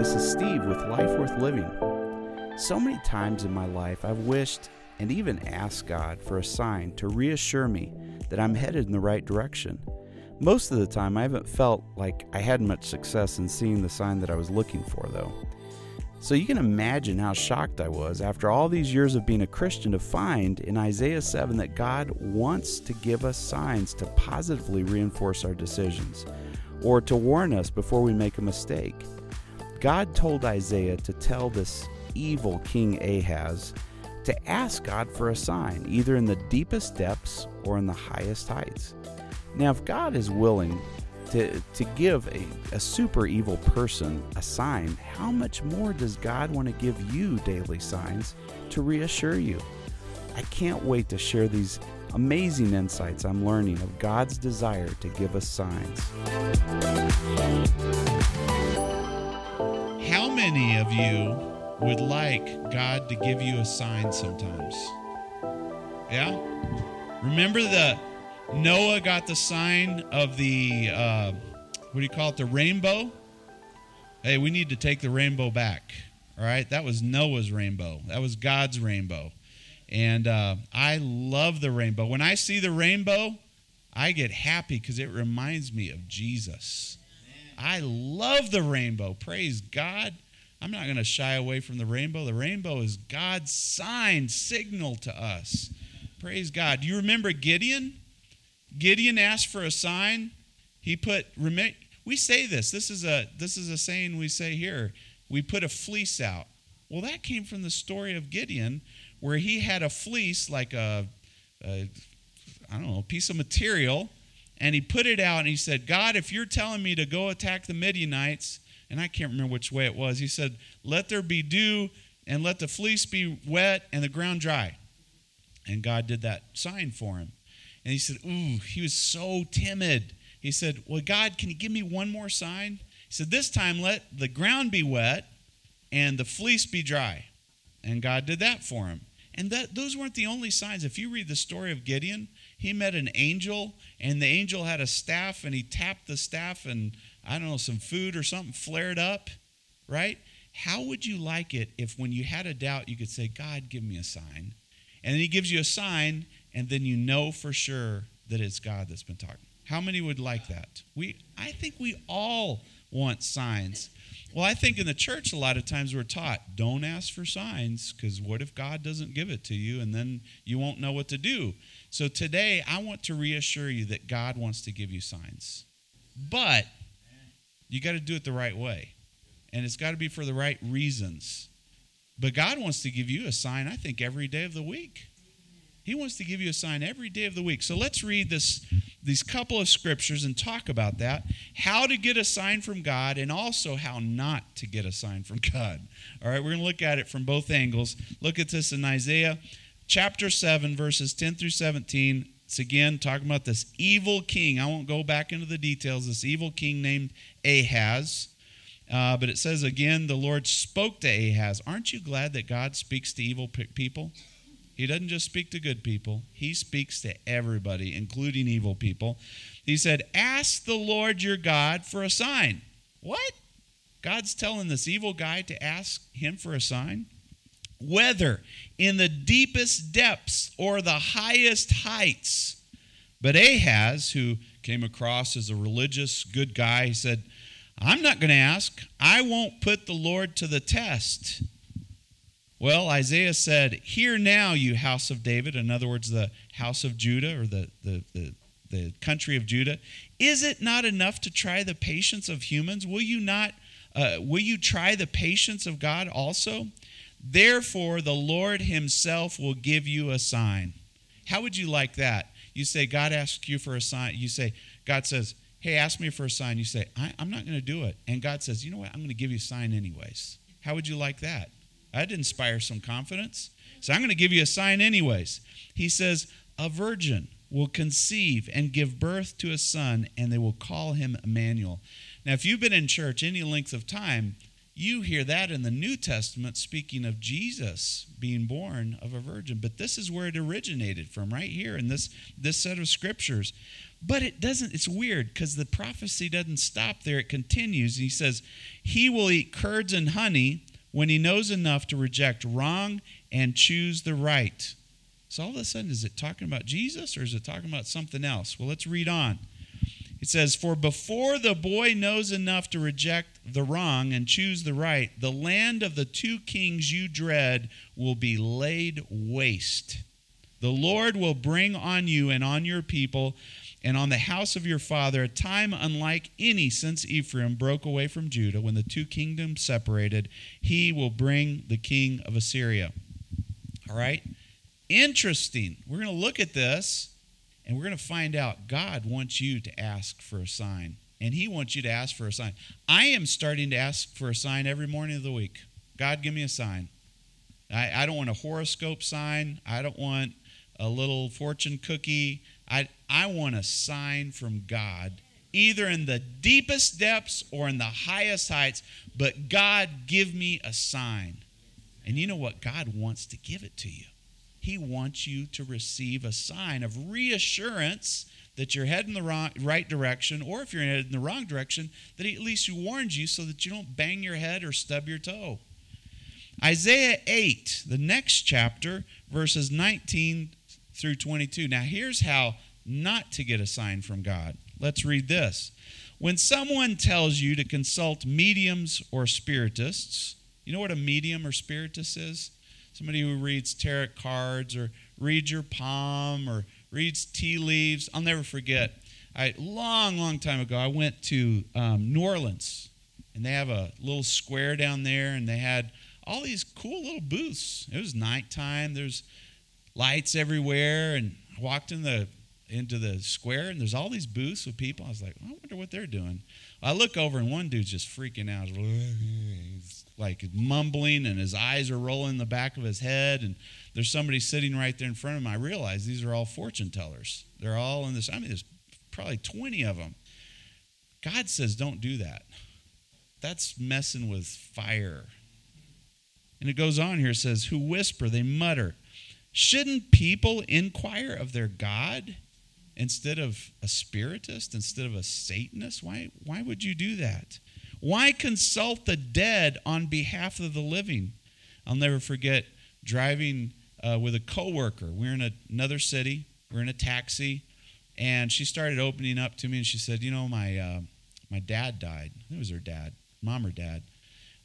this is Steve with Life Worth Living. So many times in my life, I've wished and even asked God for a sign to reassure me that I'm headed in the right direction. Most of the time, I haven't felt like I had much success in seeing the sign that I was looking for, though. So you can imagine how shocked I was after all these years of being a Christian to find in Isaiah 7 that God wants to give us signs to positively reinforce our decisions or to warn us before we make a mistake. God told Isaiah to tell this evil King Ahaz to ask God for a sign, either in the deepest depths or in the highest heights. Now, if God is willing to, to give a, a super evil person a sign, how much more does God want to give you daily signs to reassure you? I can't wait to share these amazing insights I'm learning of God's desire to give us signs. Many of you would like God to give you a sign sometimes? Yeah? Remember the Noah got the sign of the uh, what do you call it? The rainbow. Hey, we need to take the rainbow back. All right, that was Noah's rainbow. That was God's rainbow, and uh, I love the rainbow. When I see the rainbow, I get happy because it reminds me of Jesus. I love the rainbow. Praise God. I'm not going to shy away from the rainbow. The rainbow is God's sign, signal to us. Praise God. Do you remember Gideon? Gideon asked for a sign. He put we say this. This is a this is a saying we say here. We put a fleece out. Well, that came from the story of Gideon, where he had a fleece like a, a I don't know, piece of material, and he put it out and he said, God, if you're telling me to go attack the Midianites, and I can't remember which way it was, he said, Let there be dew and let the fleece be wet and the ground dry. And God did that sign for him. And he said, Ooh, he was so timid. He said, Well, God, can you give me one more sign? He said, This time let the ground be wet and the fleece be dry. And God did that for him. And that those weren't the only signs. If you read the story of Gideon, he met an angel, and the angel had a staff, and he tapped the staff, and I don't know, some food or something flared up, right? How would you like it if when you had a doubt, you could say, God, give me a sign? And then he gives you a sign, and then you know for sure that it's God that's been talking. How many would like that? We I think we all want signs. Well, I think in the church a lot of times we're taught don't ask for signs because what if God doesn't give it to you and then you won't know what to do. So today I want to reassure you that God wants to give you signs. But you got to do it the right way. And it's got to be for the right reasons. But God wants to give you a sign I think every day of the week. He wants to give you a sign every day of the week. So let's read this these couple of scriptures and talk about that. How to get a sign from God and also how not to get a sign from God. All right, we're going to look at it from both angles. Look at this in Isaiah chapter 7 verses 10 through 17. It's again talking about this evil king. I won't go back into the details. This evil king named Ahaz. Uh, but it says again, the Lord spoke to Ahaz. Aren't you glad that God speaks to evil people? He doesn't just speak to good people, he speaks to everybody, including evil people. He said, Ask the Lord your God for a sign. What? God's telling this evil guy to ask him for a sign? Whether in the deepest depths or the highest heights. But Ahaz, who came across as a religious, good guy, he said, I'm not going to ask. I won't put the Lord to the test. Well, Isaiah said, Hear now, you house of David, in other words, the house of Judah or the, the, the, the country of Judah. Is it not enough to try the patience of humans? Will you not, uh, will you try the patience of God also? Therefore, the Lord Himself will give you a sign. How would you like that? You say, God asks you for a sign. You say, God says, Hey, ask me for a sign. You say, I, am not going to do it. And God says, You know what? I'm going to give you a sign anyways. How would you like that? That'd inspire some confidence. So I'm going to give you a sign, anyways. He says, A virgin will conceive and give birth to a son, and they will call him Emmanuel. Now, if you've been in church any length of time, you hear that in the New Testament speaking of Jesus being born of a virgin. But this is where it originated from, right here in this, this set of scriptures. But it doesn't, it's weird because the prophecy doesn't stop there. It continues. He says, He will eat curds and honey when he knows enough to reject wrong and choose the right. So all of a sudden, is it talking about Jesus or is it talking about something else? Well, let's read on. It says, For before the boy knows enough to reject the wrong and choose the right, the land of the two kings you dread will be laid waste. The Lord will bring on you and on your people and on the house of your father a time unlike any since Ephraim broke away from Judah when the two kingdoms separated. He will bring the king of Assyria. All right? Interesting. We're going to look at this and we're going to find out God wants you to ask for a sign. And He wants you to ask for a sign. I am starting to ask for a sign every morning of the week. God, give me a sign. I, I don't want a horoscope sign. I don't want a little fortune cookie. I, I want a sign from God, either in the deepest depths or in the highest heights. But God, give me a sign. And you know what? God wants to give it to you. He wants you to receive a sign of reassurance that you're heading the wrong, right direction, or if you're headed in the wrong direction, that he, at least he warns you so that you don't bang your head or stub your toe. Isaiah 8, the next chapter, verses 19 through 22. Now, here's how not to get a sign from God. Let's read this. When someone tells you to consult mediums or spiritists, you know what a medium or spiritist is? Somebody who reads tarot cards or reads your palm or reads tea leaves. I'll never forget. I long, long time ago, I went to um, New Orleans, and they have a little square down there, and they had all these cool little booths. It was nighttime. There's lights everywhere, and I walked in the into the square, and there's all these booths with people. I was like, I wonder what they're doing. I look over, and one dude's just freaking out. He's like mumbling, and his eyes are rolling in the back of his head, and there's somebody sitting right there in front of him. I realize these are all fortune tellers. They're all in this. I mean, there's probably 20 of them. God says, don't do that. That's messing with fire. And it goes on here, it says, who whisper, they mutter. Shouldn't people inquire of their God instead of a spiritist, instead of a Satanist? Why, why would you do that? Why consult the dead on behalf of the living? I'll never forget driving uh, with a coworker. We we're in a, another city. We we're in a taxi, and she started opening up to me, and she said, "You know, my uh, my dad died. It was her dad, mom or dad.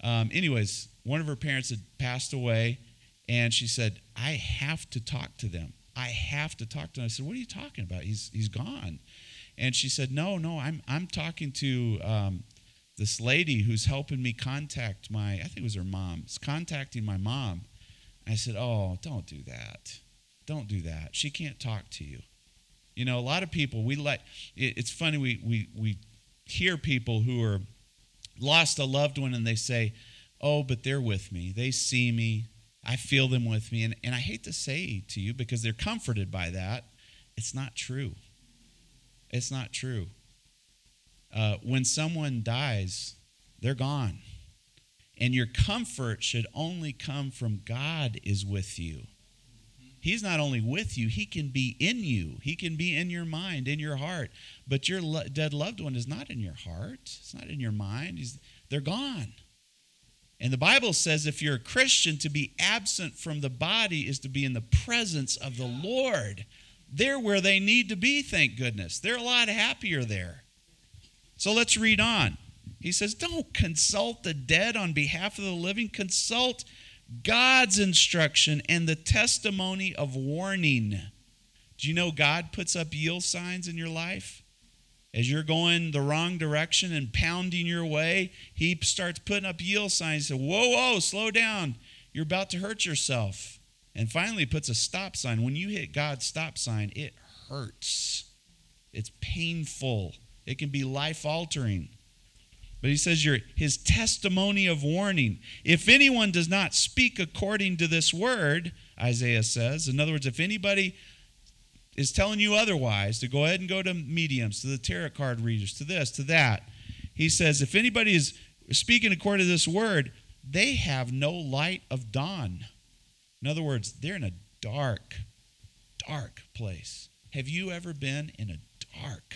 Um, anyways, one of her parents had passed away, and she said, I have to talk to them. I have to talk to him. I said, What are you talking about? He's, he's gone. And she said, No, no, I'm, I'm talking to um, this lady who's helping me contact my, I think it was her mom, it's contacting my mom. I said, Oh, don't do that. Don't do that. She can't talk to you. You know, a lot of people, we like, it, it's funny, we, we, we hear people who are lost a loved one and they say, Oh, but they're with me. They see me. I feel them with me. And, and I hate to say to you because they're comforted by that, it's not true. It's not true. Uh, when someone dies, they're gone. And your comfort should only come from God is with you. He's not only with you, He can be in you. He can be in your mind, in your heart. But your lo- dead loved one is not in your heart, it's not in your mind. He's, they're gone. And the Bible says if you're a Christian, to be absent from the body is to be in the presence of the Lord. They're where they need to be, thank goodness. They're a lot happier there. So let's read on. He says, Don't consult the dead on behalf of the living, consult God's instruction and the testimony of warning. Do you know God puts up yield signs in your life? As you're going the wrong direction and pounding your way, he starts putting up yield signs. Says, whoa, whoa, slow down. You're about to hurt yourself. And finally puts a stop sign. When you hit God's stop sign, it hurts. It's painful. It can be life altering. But he says your his testimony of warning. If anyone does not speak according to this word, Isaiah says, in other words, if anybody is telling you otherwise, to go ahead and go to mediums, to the tarot card readers, to this, to that. He says, if anybody is speaking according to this word, they have no light of dawn. In other words, they're in a dark, dark place. Have you ever been in a dark,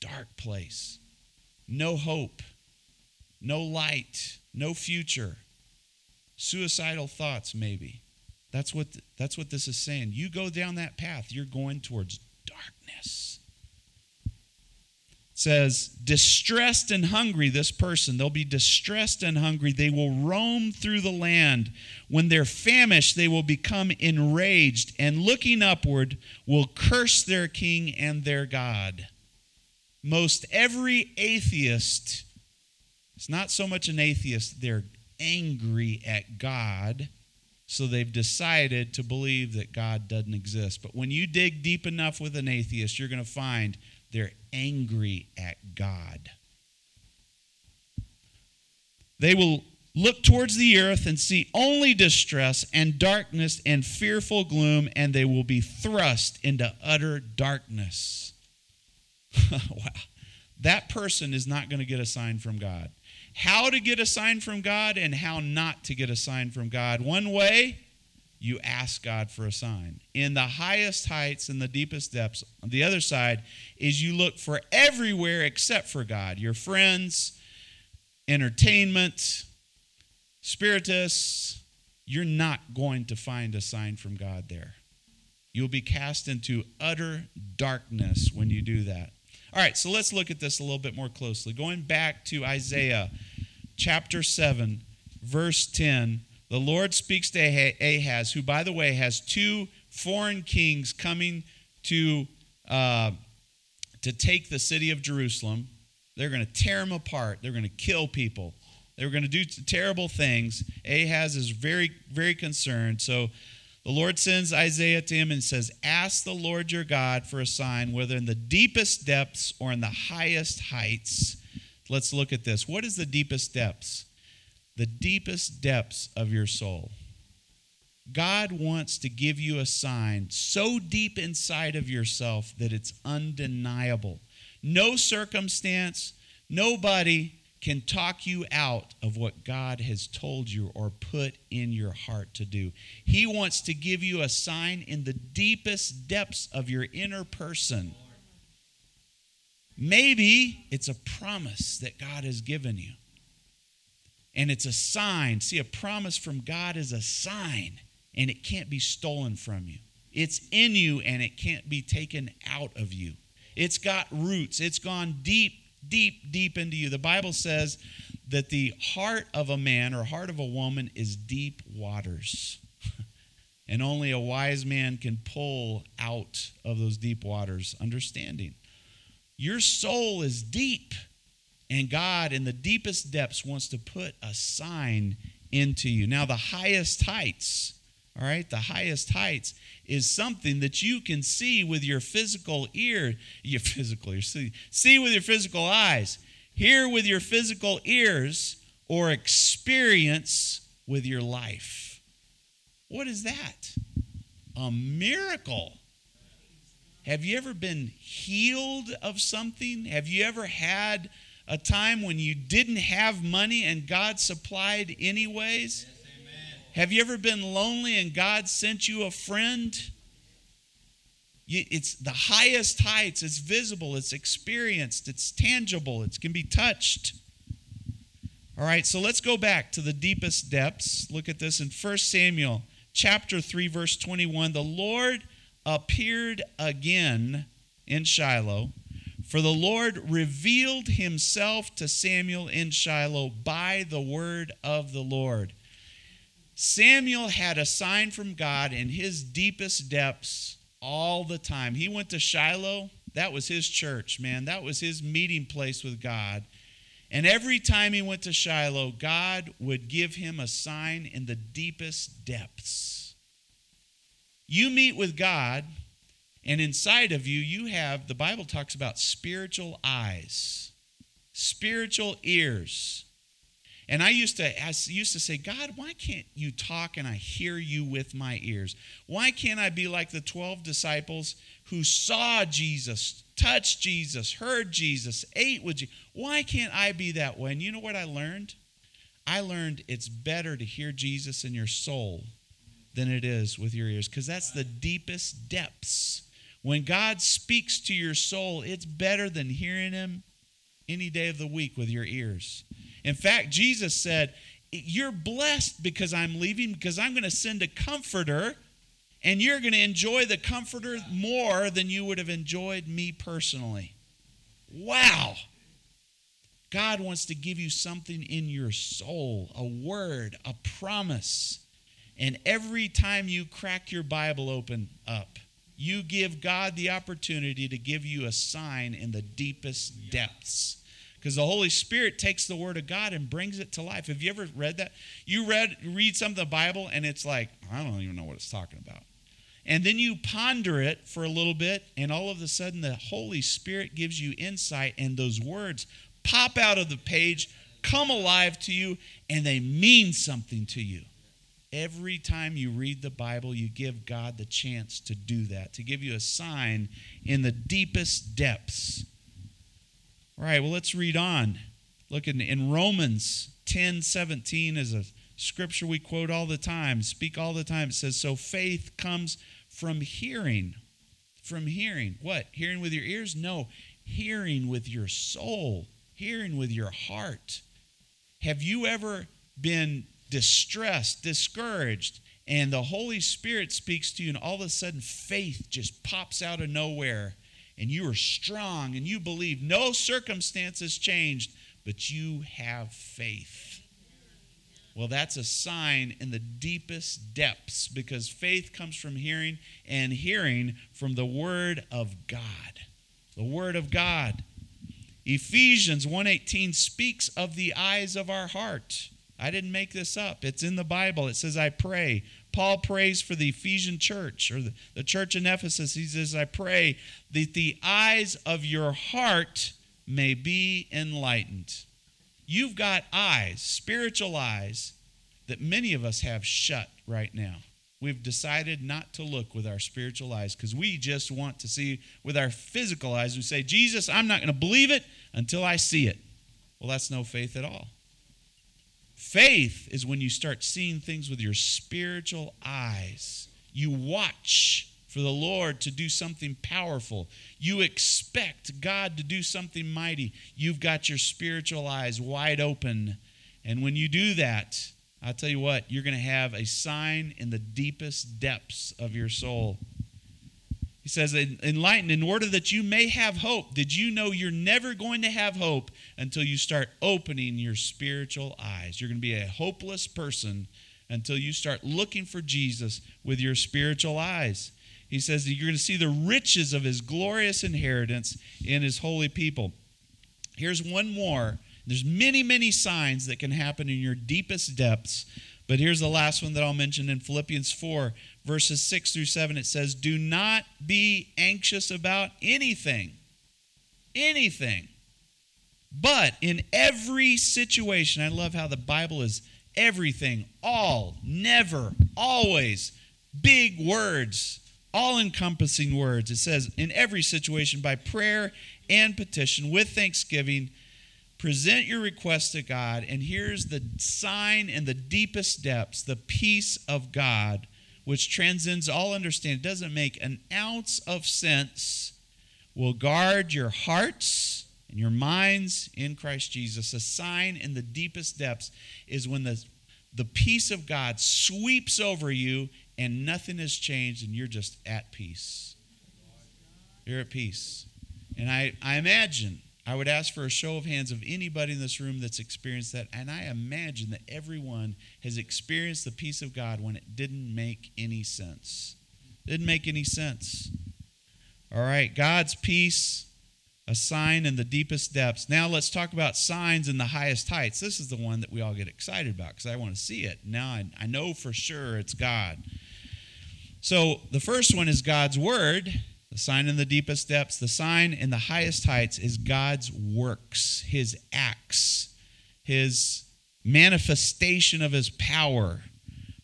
dark place. No hope, no light, no future. Suicidal thoughts, maybe. That's what, that's what this is saying. You go down that path, you're going towards darkness says, distressed and hungry, this person, they'll be distressed and hungry. They will roam through the land. When they're famished, they will become enraged, and looking upward, will curse their king and their God. Most every atheist, it's not so much an atheist, they're angry at God. So they've decided to believe that God doesn't exist. But when you dig deep enough with an atheist, you're going to find they're angry at God. They will look towards the earth and see only distress and darkness and fearful gloom, and they will be thrust into utter darkness. wow. That person is not going to get a sign from God. How to get a sign from God and how not to get a sign from God. One way, you ask God for a sign. In the highest heights and the deepest depths, on the other side, is you look for everywhere except for God. Your friends, entertainment, spiritists, you're not going to find a sign from God there. You'll be cast into utter darkness when you do that. All right, so let's look at this a little bit more closely. Going back to Isaiah chapter 7, verse 10 the Lord speaks to Ahaz, who, by the way, has two foreign kings coming to, uh, to take the city of Jerusalem. They're going to tear them apart, they're going to kill people. They're going to do terrible things. Ahaz is very, very concerned. So the Lord sends Isaiah to him and says, Ask the Lord your God for a sign, whether in the deepest depths or in the highest heights. Let's look at this. What is the deepest depths? the deepest depths of your soul. God wants to give you a sign so deep inside of yourself that it's undeniable. No circumstance, nobody can talk you out of what God has told you or put in your heart to do. He wants to give you a sign in the deepest depths of your inner person. Maybe it's a promise that God has given you and it's a sign. See, a promise from God is a sign, and it can't be stolen from you. It's in you, and it can't be taken out of you. It's got roots, it's gone deep, deep, deep into you. The Bible says that the heart of a man or heart of a woman is deep waters. and only a wise man can pull out of those deep waters understanding. Your soul is deep. And God, in the deepest depths, wants to put a sign into you. Now, the highest heights, all right, the highest heights is something that you can see with your physical ear, your physical ear, see, see with your physical eyes, hear with your physical ears, or experience with your life. What is that? A miracle. Have you ever been healed of something? Have you ever had a time when you didn't have money and God supplied anyways? Have you ever been lonely and God sent you a friend? It's the highest heights. It's visible. It's experienced. It's tangible. It can be touched. All right, so let's go back to the deepest depths. Look at this in 1 Samuel chapter 3 verse 21. The Lord appeared again in Shiloh for the Lord revealed himself to Samuel in Shiloh by the word of the Lord. Samuel had a sign from God in his deepest depths all the time. He went to Shiloh, that was his church, man. That was his meeting place with God. And every time he went to Shiloh, God would give him a sign in the deepest depths. You meet with God and inside of you, you have, the Bible talks about spiritual eyes, spiritual ears. And I used to I used to say, God, why can't you talk and I hear you with my ears? Why can't I be like the 12 disciples who saw Jesus, touched Jesus, heard Jesus, ate with Jesus? Why can't I be that way? And you know what I learned? I learned it's better to hear Jesus in your soul than it is with your ears because that's the deepest depths When God speaks to your soul, it's better than hearing Him any day of the week with your ears. In fact, Jesus said, You're blessed because I'm leaving, because I'm going to send a comforter, and you're going to enjoy the comforter more than you would have enjoyed me personally. Wow. God wants to give you something in your soul, a word, a promise. And every time you crack your Bible open up, you give God the opportunity to give you a sign in the deepest depths. Because the Holy Spirit takes the Word of God and brings it to life. Have you ever read that? You read read some of the Bible and it's like, I don't even know what it's talking about. And then you ponder it for a little bit, and all of a sudden the Holy Spirit gives you insight, and those words pop out of the page, come alive to you, and they mean something to you. Every time you read the Bible, you give God the chance to do that, to give you a sign in the deepest depths. All right, well, let's read on. Look in, in Romans 10 17 is a scripture we quote all the time, speak all the time. It says, So faith comes from hearing. From hearing. What? Hearing with your ears? No, hearing with your soul, hearing with your heart. Have you ever been distressed, discouraged, and the Holy Spirit speaks to you, and all of a sudden faith just pops out of nowhere, and you are strong and you believe no circumstances changed, but you have faith. Well, that's a sign in the deepest depths because faith comes from hearing and hearing from the word of God. The word of God. Ephesians 1:18 speaks of the eyes of our heart. I didn't make this up. It's in the Bible. It says, I pray. Paul prays for the Ephesian church or the, the church in Ephesus. He says, I pray that the eyes of your heart may be enlightened. You've got eyes, spiritual eyes, that many of us have shut right now. We've decided not to look with our spiritual eyes because we just want to see with our physical eyes. We say, Jesus, I'm not going to believe it until I see it. Well, that's no faith at all. Faith is when you start seeing things with your spiritual eyes. You watch for the Lord to do something powerful. You expect God to do something mighty. You've got your spiritual eyes wide open. And when you do that, I'll tell you what, you're going to have a sign in the deepest depths of your soul. He says, enlightened in order that you may have hope. Did you know you're never going to have hope until you start opening your spiritual eyes? You're going to be a hopeless person until you start looking for Jesus with your spiritual eyes. He says that you're going to see the riches of his glorious inheritance in his holy people. Here's one more. There's many, many signs that can happen in your deepest depths. But here's the last one that I'll mention in Philippians 4, verses 6 through 7, it says, Do not be anxious about anything. Anything. But in every situation, I love how the Bible is everything, all, never, always, big words, all encompassing words. It says, In every situation, by prayer and petition, with thanksgiving, present your request to God. And here's the sign in the deepest depths the peace of God which transcends all understanding, doesn't make an ounce of sense, will guard your hearts and your minds in Christ Jesus. A sign in the deepest depths is when the, the peace of God sweeps over you and nothing has changed and you're just at peace. You're at peace. And I, I imagine I would ask for a show of hands of anybody in this room that's experienced that. And I imagine that everyone has experienced the peace of God when it didn't make any sense. Didn't make any sense. All right, God's peace, a sign in the deepest depths. Now let's talk about signs in the highest heights. This is the one that we all get excited about because I want to see it. Now I, I know for sure it's God. So the first one is God's word. The sign in the deepest depths, the sign in the highest heights is God's works, his acts, his manifestation of his power.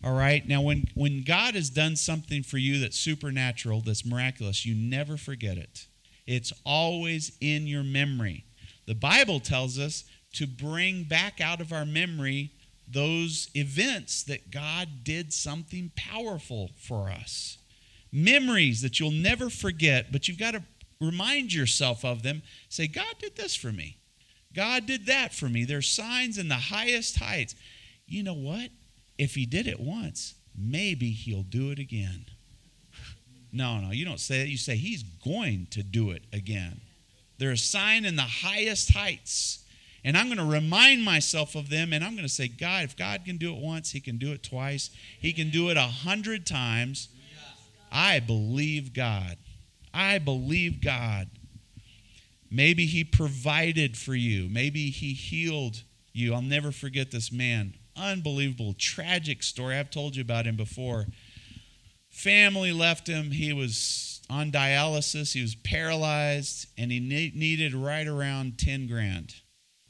All right? Now, when, when God has done something for you that's supernatural, that's miraculous, you never forget it. It's always in your memory. The Bible tells us to bring back out of our memory those events that God did something powerful for us. Memories that you'll never forget, but you've got to remind yourself of them. Say, God did this for me. God did that for me. There's signs in the highest heights. You know what? If He did it once, maybe He'll do it again. No, no, you don't say that. You say He's going to do it again. There's a sign in the highest heights. And I'm going to remind myself of them, and I'm going to say, God, if God can do it once, He can do it twice. He can do it a hundred times. I believe God. I believe God. Maybe He provided for you. Maybe He healed you. I'll never forget this man. Unbelievable, tragic story. I've told you about him before. Family left him. He was on dialysis. He was paralyzed, and he ne- needed right around 10 grand,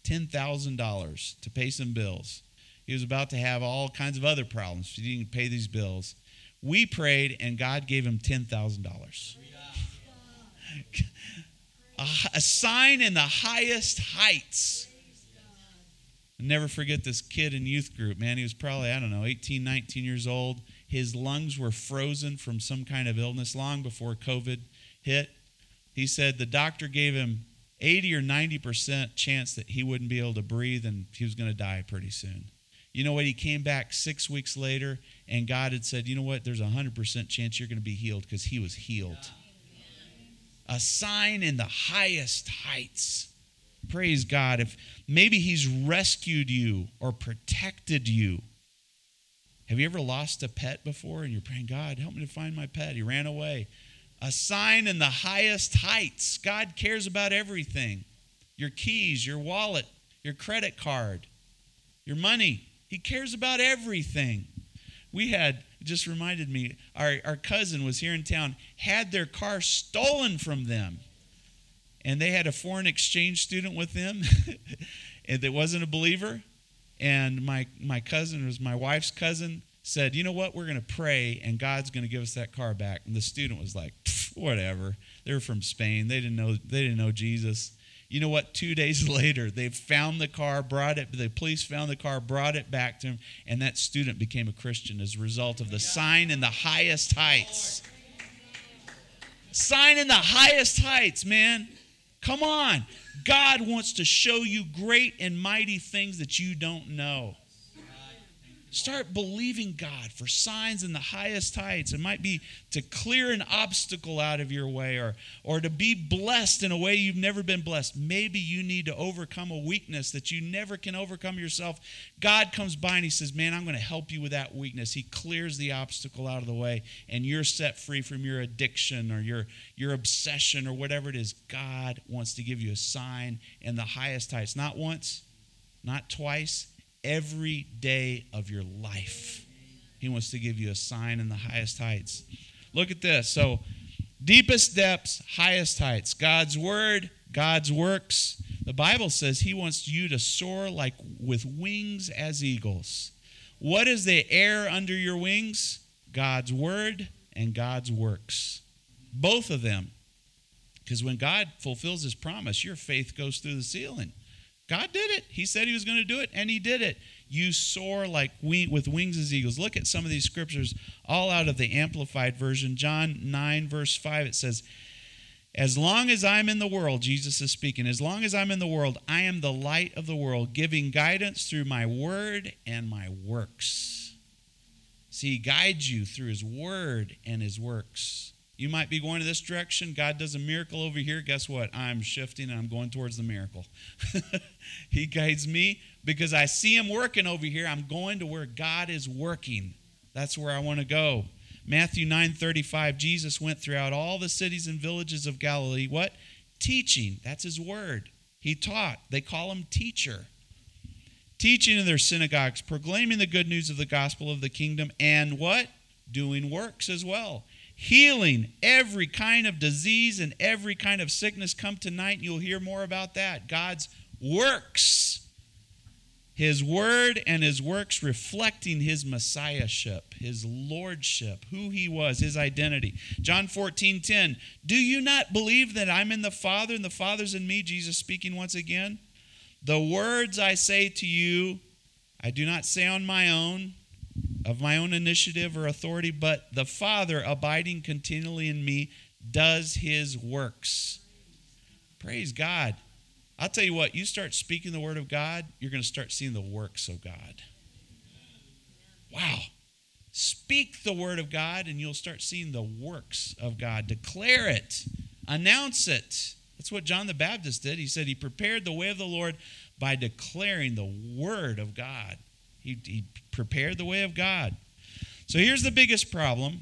$10,000 to pay some bills. He was about to have all kinds of other problems. He didn't pay these bills. We prayed, and God gave him $10,000. a, sign in the highest heights. I'll never forget this kid in youth group, man. He was probably, I don't know, 18, 19 years old. His lungs were frozen from some kind of illness long before COVID hit. He said the doctor gave him 80 or 90% chance that he wouldn't be able to breathe and he was going to die pretty soon. You know what? He came back six weeks later, and God had said, You know what? There's a 100% chance you're going to be healed because he was healed. A sign in the highest heights. Praise God. If maybe he's rescued you or protected you. Have you ever lost a pet before and you're praying, God, help me to find my pet? He ran away. A sign in the highest heights. God cares about everything your keys, your wallet, your credit card, your money. He cares about everything. We had, just reminded me, our, our cousin was here in town, had their car stolen from them. And they had a foreign exchange student with them and that wasn't a believer. And my, my cousin, was my wife's cousin, said, You know what? We're going to pray and God's going to give us that car back. And the student was like, Whatever. They were from Spain. They didn't know, they didn't know Jesus. You know what? Two days later, they found the car, brought it, the police found the car, brought it back to him, and that student became a Christian as a result of the sign in the highest heights. Sign in the highest heights, man. Come on. God wants to show you great and mighty things that you don't know. Start believing God for signs in the highest heights. It might be to clear an obstacle out of your way or, or to be blessed in a way you've never been blessed. Maybe you need to overcome a weakness that you never can overcome yourself. God comes by and He says, Man, I'm going to help you with that weakness. He clears the obstacle out of the way and you're set free from your addiction or your, your obsession or whatever it is. God wants to give you a sign in the highest heights. Not once, not twice, every day of your life. He wants to give you a sign in the highest heights. Look at this. So, deepest depths, highest heights. God's word, God's works. The Bible says he wants you to soar like with wings as eagles. What is the air under your wings? God's word and God's works. Both of them. Because when God fulfills his promise, your faith goes through the ceiling. God did it. He said he was going to do it, and he did it. You soar like wing, with wings as eagles. Look at some of these scriptures, all out of the Amplified Version. John 9, verse 5, it says, As long as I'm in the world, Jesus is speaking, as long as I'm in the world, I am the light of the world, giving guidance through my word and my works. See, he guides you through his word and his works. You might be going to this direction. God does a miracle over here. Guess what? I'm shifting and I'm going towards the miracle. he guides me because I see him working over here. I'm going to where God is working. That's where I want to go. Matthew 9:35 Jesus went throughout all the cities and villages of Galilee what? Teaching. That's his word. He taught. They call him teacher. Teaching in their synagogues, proclaiming the good news of the gospel of the kingdom and what? Doing works as well healing every kind of disease and every kind of sickness. Come tonight, and you'll hear more about that. God's works, His word and His works reflecting His messiahship, His lordship, who He was, His identity. John 14 10. Do you not believe that I'm in the Father and the Father's in me? Jesus speaking once again. The words I say to you, I do not say on my own of my own initiative or authority, but the Father abiding continually in me does his works. Praise God. I'll tell you what, you start speaking the word of God, you're going to start seeing the works of God. Wow. Speak the word of God, and you'll start seeing the works of God. Declare it, announce it. That's what John the Baptist did. He said he prepared the way of the Lord by declaring the word of God. He, he prepared the way of God. So here's the biggest problem.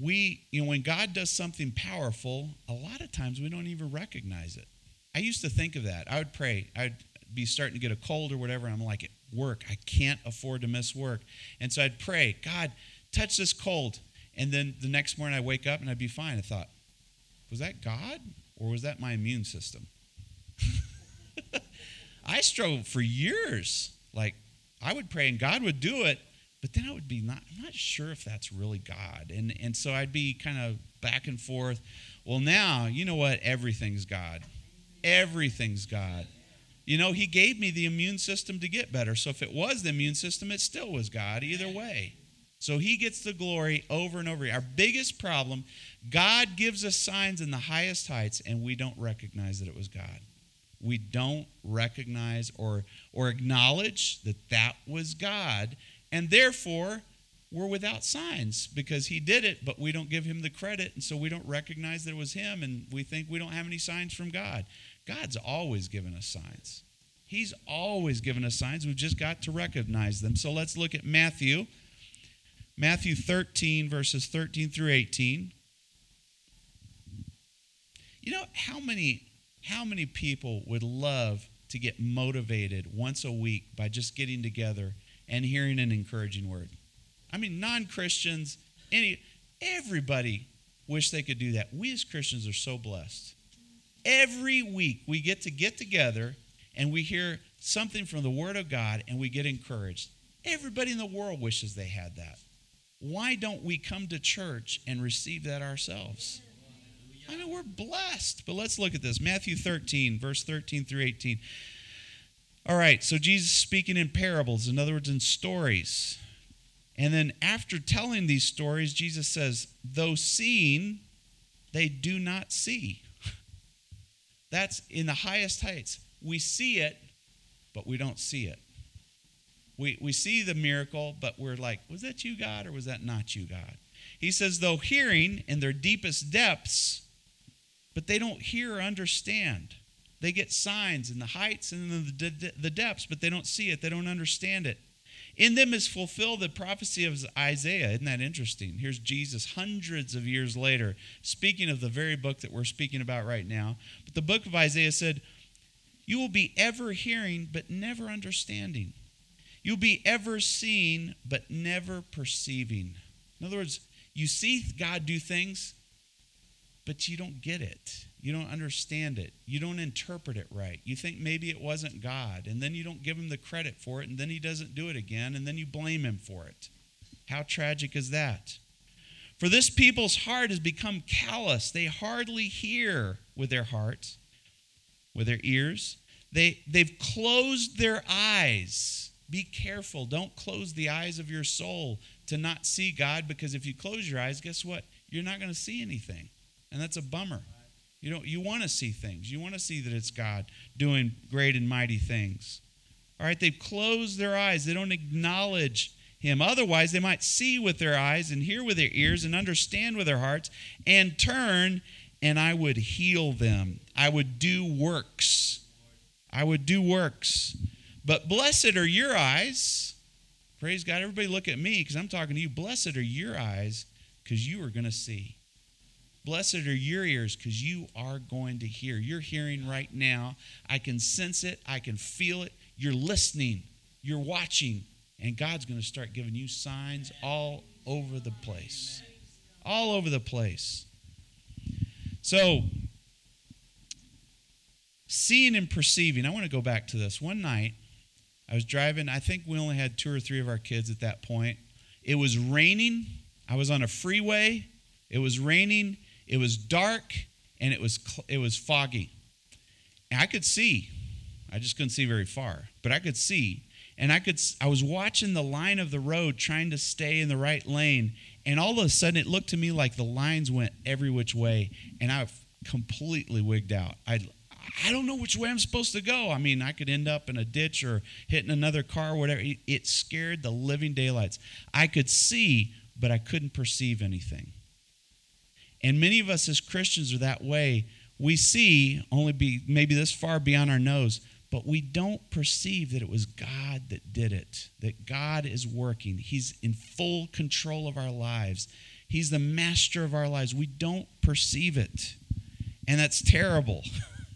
We, you know, when God does something powerful, a lot of times we don't even recognize it. I used to think of that. I would pray. I'd be starting to get a cold or whatever, and I'm like, work. I can't afford to miss work. And so I'd pray, God, touch this cold. And then the next morning I wake up and I'd be fine. I thought, was that God or was that my immune system? I struggled for years. Like I would pray and God would do it, but then I would be not I'm not sure if that's really God. And and so I'd be kind of back and forth. Well, now, you know what? Everything's God. Everything's God. You know, he gave me the immune system to get better. So if it was the immune system, it still was God either way. So he gets the glory over and over. Our biggest problem, God gives us signs in the highest heights and we don't recognize that it was God we don't recognize or, or acknowledge that that was God, and therefore we're without signs because he did it, but we don't give him the credit, and so we don't recognize that it was him, and we think we don't have any signs from God. God's always given us signs. He's always given us signs. We've just got to recognize them. So let's look at Matthew. Matthew 13, verses 13 through 18. You know how many how many people would love to get motivated once a week by just getting together and hearing an encouraging word? I mean, non-Christians, any everybody wish they could do that. We as Christians are so blessed. Every week we get to get together and we hear something from the Word of God and we get encouraged. Everybody in the world wishes they had that. Why don't we come to church and receive that ourselves? I mean, we're blessed. But let's look at this Matthew 13, verse 13 through 18. All right, so Jesus speaking in parables, in other words, in stories. And then after telling these stories, Jesus says, though seeing, they do not see. That's in the highest heights. We see it, but we don't see it. We, we see the miracle, but we're like, was that you, God, or was that not you, God? He says, though hearing in their deepest depths, but they don't hear or understand. They get signs in the heights and in the, the depths, but they don't see it. They don't understand it. In them is fulfilled the prophecy of Isaiah. Isn't that interesting? Here's Jesus hundreds of years later, speaking of the very book that we're speaking about right now. But the book of Isaiah said, You will be ever hearing, but never understanding. You'll be ever seeing, but never perceiving. In other words, you see God do things, but you don't get it. You don't understand it. You don't interpret it right. You think maybe it wasn't God, and then you don't give him the credit for it, and then he doesn't do it again, and then you blame him for it. How tragic is that? For this people's heart has become callous. They hardly hear with their hearts, with their ears. They, they've closed their eyes. Be careful. Don't close the eyes of your soul to not see God, because if you close your eyes, guess what? You're not going to see anything. And that's a bummer. You know, you want to see things. You want to see that it's God doing great and mighty things. All right, they've closed their eyes. They don't acknowledge him. Otherwise, they might see with their eyes and hear with their ears and understand with their hearts and turn, and I would heal them. I would do works. I would do works. But blessed are your eyes. Praise God. Everybody look at me because I'm talking to you. Blessed are your eyes because you are going to see. Blessed are your ears because you are going to hear. You're hearing right now. I can sense it. I can feel it. You're listening. You're watching. And God's going to start giving you signs all over the place. All over the place. So, seeing and perceiving. I want to go back to this. One night, I was driving. I think we only had two or three of our kids at that point. It was raining. I was on a freeway. It was raining it was dark and it was it was foggy. And I could see. I just couldn't see very far, but I could see. and I could I was watching the line of the road trying to stay in the right lane and all of a sudden it looked to me like the lines went every which way and I completely wigged out. I I don't know which way I'm supposed to go. I mean, I could end up in a ditch or hitting another car or whatever. It scared the living daylights. I could see, but I couldn't perceive anything. And many of us as Christians are that way. We see only be maybe this far beyond our nose, but we don't perceive that it was God that did it, that God is working. He's in full control of our lives, He's the master of our lives. We don't perceive it. And that's terrible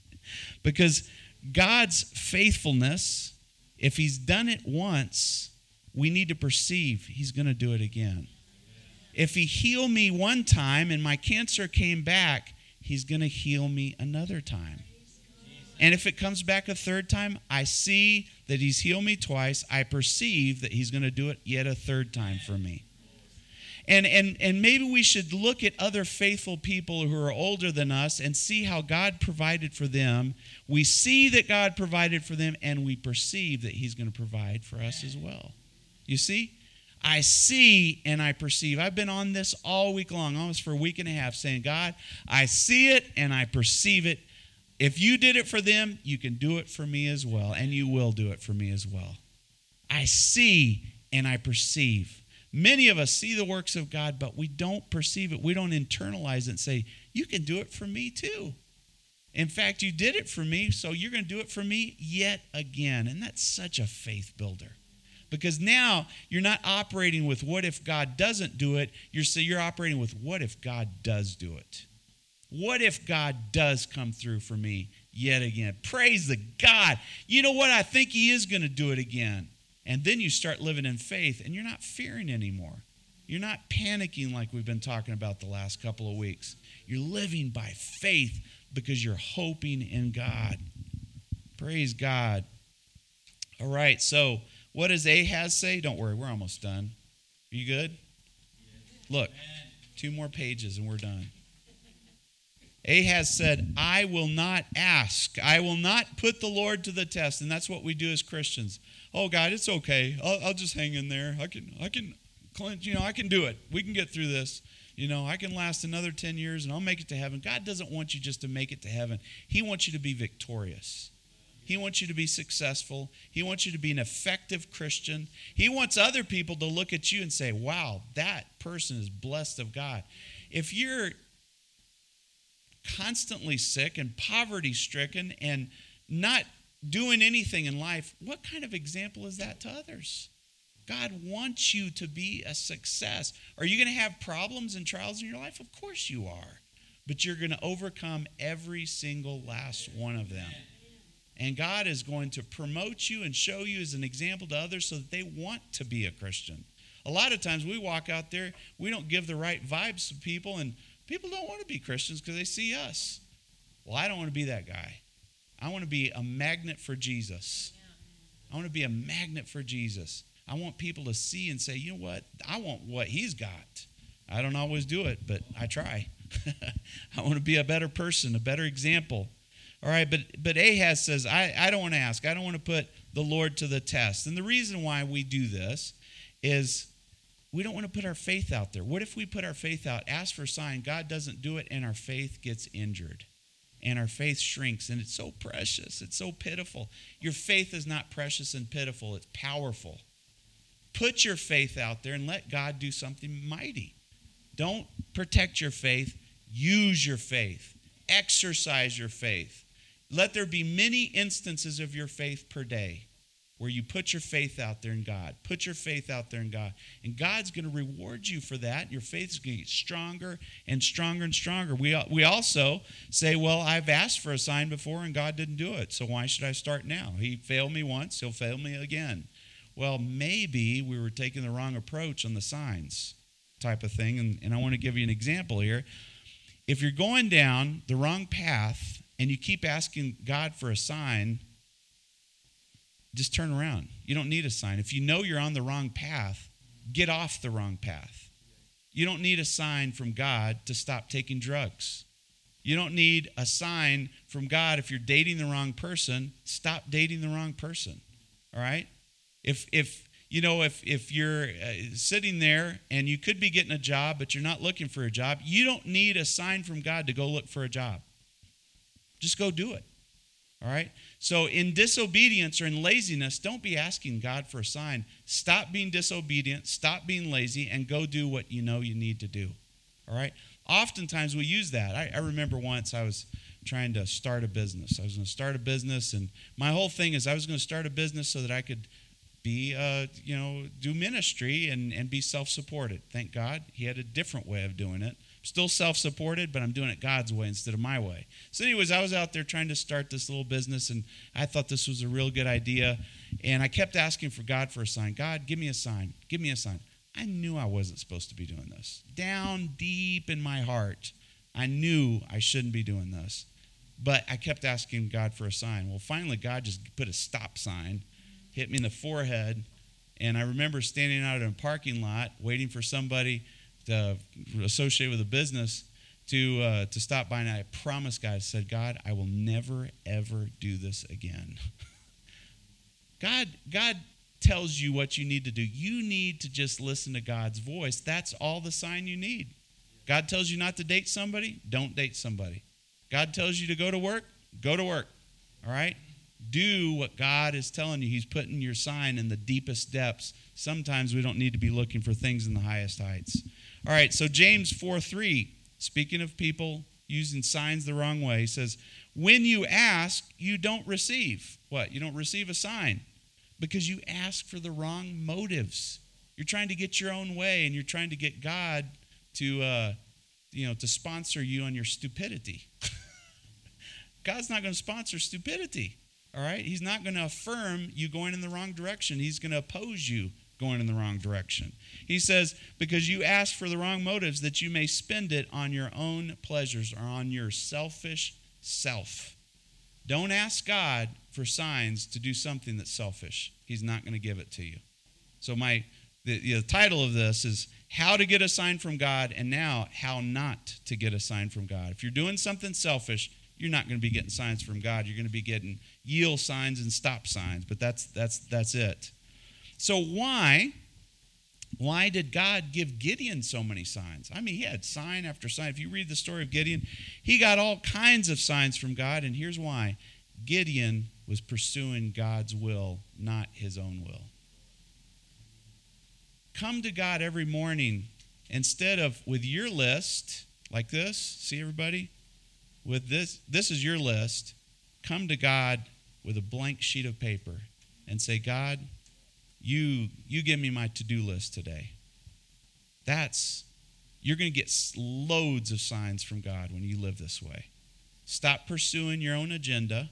because God's faithfulness, if He's done it once, we need to perceive He's going to do it again. If He healed me one time and my cancer came back, He's going to heal me another time. And if it comes back a third time, I see that he's healed me twice. I perceive that he's going to do it yet a third time for me. And, and, and maybe we should look at other faithful people who are older than us and see how God provided for them. We see that God provided for them, and we perceive that He's going to provide for us as well. You see? I see and I perceive. I've been on this all week long, almost for a week and a half, saying, God, I see it and I perceive it if you did it for them, you can do it for me as well, and you will do it for me as well. I see and I perceive. Many of us see the works of God, but we don't perceive it. We don't internalize it and say, You can do it for me too. In fact, you did it for me, so you're going to do it for me yet again. And that's such a faith builder. Because now you're not operating with what if God doesn't do it, you're, so you're operating with what if God does do it. What if God does come through for me yet again? Praise the God. You know what? I think He is going to do it again. And then you start living in faith and you're not fearing anymore. You're not panicking like we've been talking about the last couple of weeks. You're living by faith because you're hoping in God. Praise God. All right, so what does Ahaz say? Don't worry, we're almost done. Are you good? Look, two more pages and we're done. Ahaz said, I will not ask. I will not put the Lord to the test. And that's what we do as Christians. Oh, God, it's okay. I'll, I'll just hang in there. I can, I can, you know, I can do it. We can get through this. You know, I can last another 10 years and I'll make it to heaven. God doesn't want you just to make it to heaven, He wants you to be victorious. He wants you to be successful. He wants you to be an effective Christian. He wants other people to look at you and say, wow, that person is blessed of God. If you're constantly sick and poverty stricken and not doing anything in life, what kind of example is that to others? God wants you to be a success. Are you going to have problems and trials in your life? Of course you are. But you're going to overcome every single last one of them. And God is going to promote you and show you as an example to others so that they want to be a Christian. A lot of times we walk out there, we don't give the right vibes to people, and People don't want to be Christians because they see us. Well, I don't want to be that guy. I want to be a magnet for Jesus. I want to be a magnet for Jesus. I want people to see and say, you know what? I want what he's got. I don't always do it, but I try. I want to be a better person, a better example. All right, but but Ahaz says, I, I don't want to ask. I don't want to put the Lord to the test. And the reason why we do this is we don't want to put our faith out there. What if we put our faith out, ask for a sign, God doesn't do it, and our faith gets injured? And our faith shrinks, and it's so precious. It's so pitiful. Your faith is not precious and pitiful, it's powerful. Put your faith out there and let God do something mighty. Don't protect your faith, use your faith, exercise your faith. Let there be many instances of your faith per day where you put your faith out there in God. Put your faith out there in God. And God's going to reward you for that. Your faith is going to get stronger and stronger and stronger. We, we also say, well, I've asked for a sign before and God didn't do it. So why should I start now? He failed me once, he'll fail me again. Well, maybe we were taking the wrong approach on the signs type of thing. And, and I want to give you an example here. If you're going down the wrong path and you keep asking God for a sign, just turn around. You don't need a sign. If you know you're on the wrong path, get off the wrong path. You don't need a sign from God to stop taking drugs. You don't need a sign from God if you're dating the wrong person, stop dating the wrong person. All right? If if you know if if you're uh, sitting there and you could be getting a job but you're not looking for a job, you don't need a sign from God to go look for a job. Just go do it. All right? So, in disobedience or in laziness, don't be asking God for a sign. Stop being disobedient, stop being lazy, and go do what you know you need to do. All right? Oftentimes we use that. I, I remember once I was trying to start a business. I was going to start a business, and my whole thing is I was going to start a business so that I could be, uh, you know, do ministry and, and be self supported. Thank God he had a different way of doing it still self supported, but I'm doing it God's way instead of my way. So, anyways, I was out there trying to start this little business, and I thought this was a real good idea. And I kept asking for God for a sign God, give me a sign. Give me a sign. I knew I wasn't supposed to be doing this. Down deep in my heart, I knew I shouldn't be doing this. But I kept asking God for a sign. Well, finally, God just put a stop sign, hit me in the forehead. And I remember standing out in a parking lot waiting for somebody to associate with a business to uh, to stop by and I promised God, I said, God, I will never ever do this again. God, God tells you what you need to do. You need to just listen to God's voice. That's all the sign you need. God tells you not to date somebody, don't date somebody. God tells you to go to work, go to work. All right? Do what God is telling you. He's putting your sign in the deepest depths. Sometimes we don't need to be looking for things in the highest heights. All right, so James 4 3, speaking of people using signs the wrong way, says, When you ask, you don't receive. What? You don't receive a sign because you ask for the wrong motives. You're trying to get your own way and you're trying to get God to, uh, you know, to sponsor you on your stupidity. God's not going to sponsor stupidity. All right? He's not going to affirm you going in the wrong direction. He's going to oppose you going in the wrong direction. He says, because you ask for the wrong motives, that you may spend it on your own pleasures or on your selfish self. Don't ask God for signs to do something that's selfish. He's not going to give it to you. So my the, the title of this is how to get a sign from God and now how not to get a sign from God. If you're doing something selfish, you're not going to be getting signs from God. You're going to be getting yield signs and stop signs, but that's that's that's it. So why why did God give Gideon so many signs? I mean, he had sign after sign. If you read the story of Gideon, he got all kinds of signs from God, and here's why. Gideon was pursuing God's will, not his own will. Come to God every morning instead of with your list like this. See everybody? With this this is your list. Come to God with a blank sheet of paper and say, "God, you you give me my to-do list today. That's you're going to get loads of signs from god when you live this way. Stop pursuing your own agenda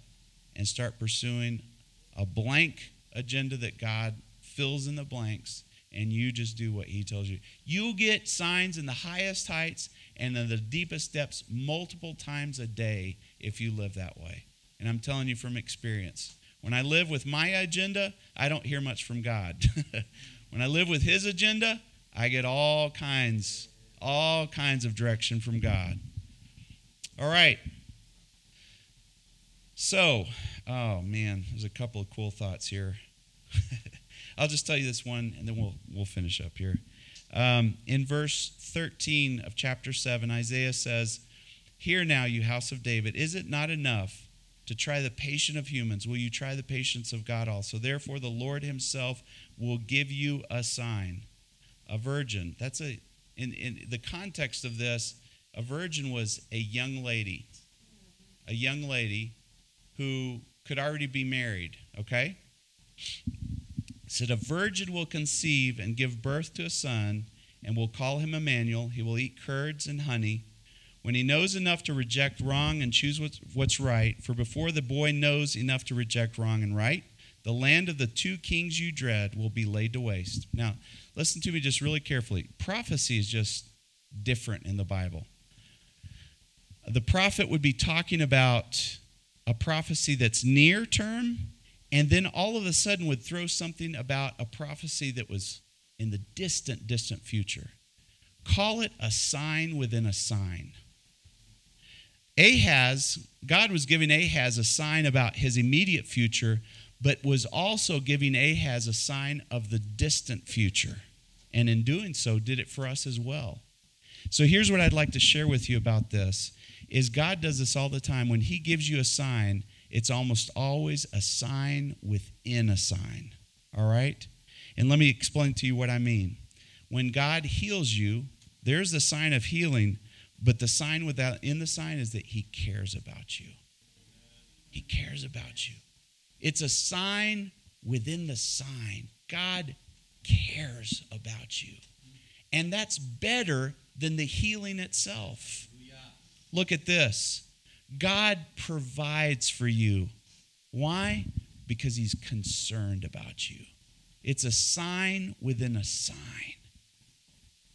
and start pursuing a blank agenda that god fills in the blanks and you just do what he tells you. You'll get signs in the highest heights and in the deepest depths multiple times a day if you live that way. And i'm telling you from experience when I live with my agenda, I don't hear much from God. when I live with His agenda, I get all kinds, all kinds of direction from God. All right. So, oh man, there's a couple of cool thoughts here. I'll just tell you this one, and then we'll we'll finish up here. Um, in verse 13 of chapter 7, Isaiah says, Hear now, you house of David, is it not enough to try the patience of humans, will you try the patience of God also? Therefore, the Lord Himself will give you a sign. A virgin. That's a, in, in the context of this, a virgin was a young lady. A young lady who could already be married, okay? It said, A virgin will conceive and give birth to a son, and will call him Emmanuel. He will eat curds and honey when he knows enough to reject wrong and choose what's, what's right, for before the boy knows enough to reject wrong and right, the land of the two kings you dread will be laid to waste. Now, listen to me just really carefully. Prophecy is just different in the Bible. The prophet would be talking about a prophecy that's near term, and then all of a sudden would throw something about a prophecy that was in the distant, distant future. Call it a sign within a sign. Ahaz, God was giving Ahaz a sign about his immediate future, but was also giving Ahaz a sign of the distant future. And in doing so, did it for us as well. So here's what I'd like to share with you about this is God does this all the time. When he gives you a sign, it's almost always a sign within a sign. All right? And let me explain to you what I mean. When God heals you, there's a sign of healing, but the sign without in the sign is that he cares about you. He cares about you. It's a sign within the sign. God cares about you. And that's better than the healing itself. Look at this God provides for you. Why? Because he's concerned about you. It's a sign within a sign.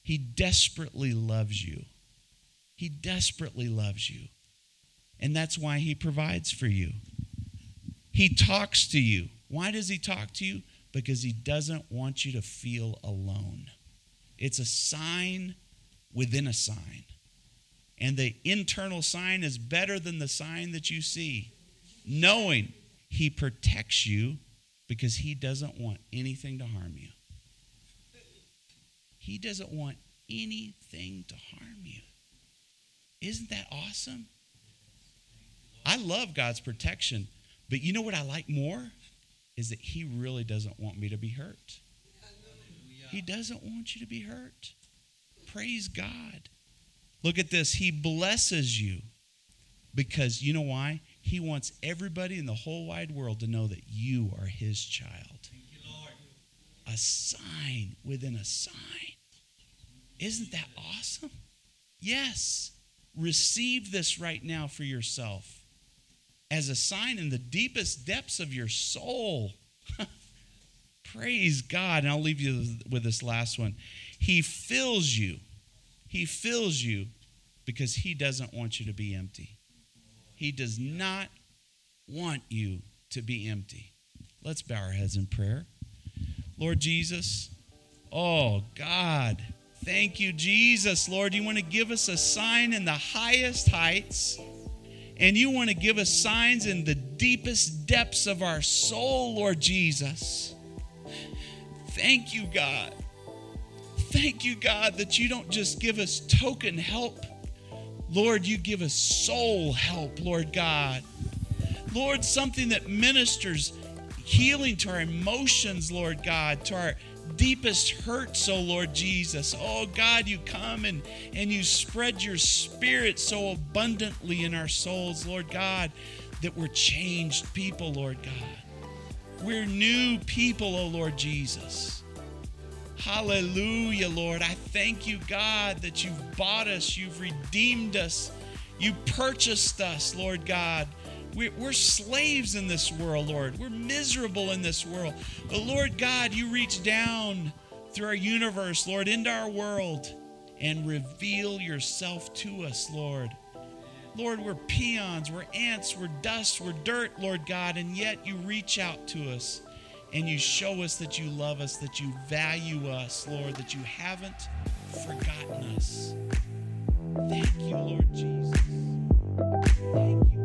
He desperately loves you. He desperately loves you. And that's why he provides for you. He talks to you. Why does he talk to you? Because he doesn't want you to feel alone. It's a sign within a sign. And the internal sign is better than the sign that you see, knowing he protects you because he doesn't want anything to harm you. He doesn't want anything to harm you. Isn't that awesome? I love God's protection, but you know what I like more? Is that He really doesn't want me to be hurt. He doesn't want you to be hurt. Praise God. Look at this. He blesses you because you know why? He wants everybody in the whole wide world to know that you are His child. a sign within a sign. Isn't that awesome? Yes. Receive this right now for yourself as a sign in the deepest depths of your soul. Praise God. And I'll leave you with this last one. He fills you. He fills you because He doesn't want you to be empty. He does not want you to be empty. Let's bow our heads in prayer. Lord Jesus, oh God, thank you, Jesus. Lord, you want to give us a sign in the highest heights and you want to give us signs in the deepest depths of our soul, Lord Jesus. Thank you, God. Thank you, God, that you don't just give us token help. Lord, you give us soul help, Lord God. Lord, something that ministers healing to our emotions, Lord God, to our deepest hurts, oh Lord Jesus. Oh God, you come and, and you spread your spirit so abundantly in our souls, Lord God, that we're changed people, Lord God. We're new people, oh Lord Jesus. Hallelujah, Lord. I thank you, God, that you've bought us, you've redeemed us, you purchased us, Lord God. We're, slaves in this world, Lord. We're miserable in this world. But Lord God, you reach down through our universe, Lord, into our world and reveal yourself to us, Lord. Lord, we're peons, we're ants, we're dust, we're dirt, Lord God, and yet you reach out to us and you show us that you love us, that you value us, Lord, that you haven't forgotten us. Thank you, Lord Jesus. Thank you.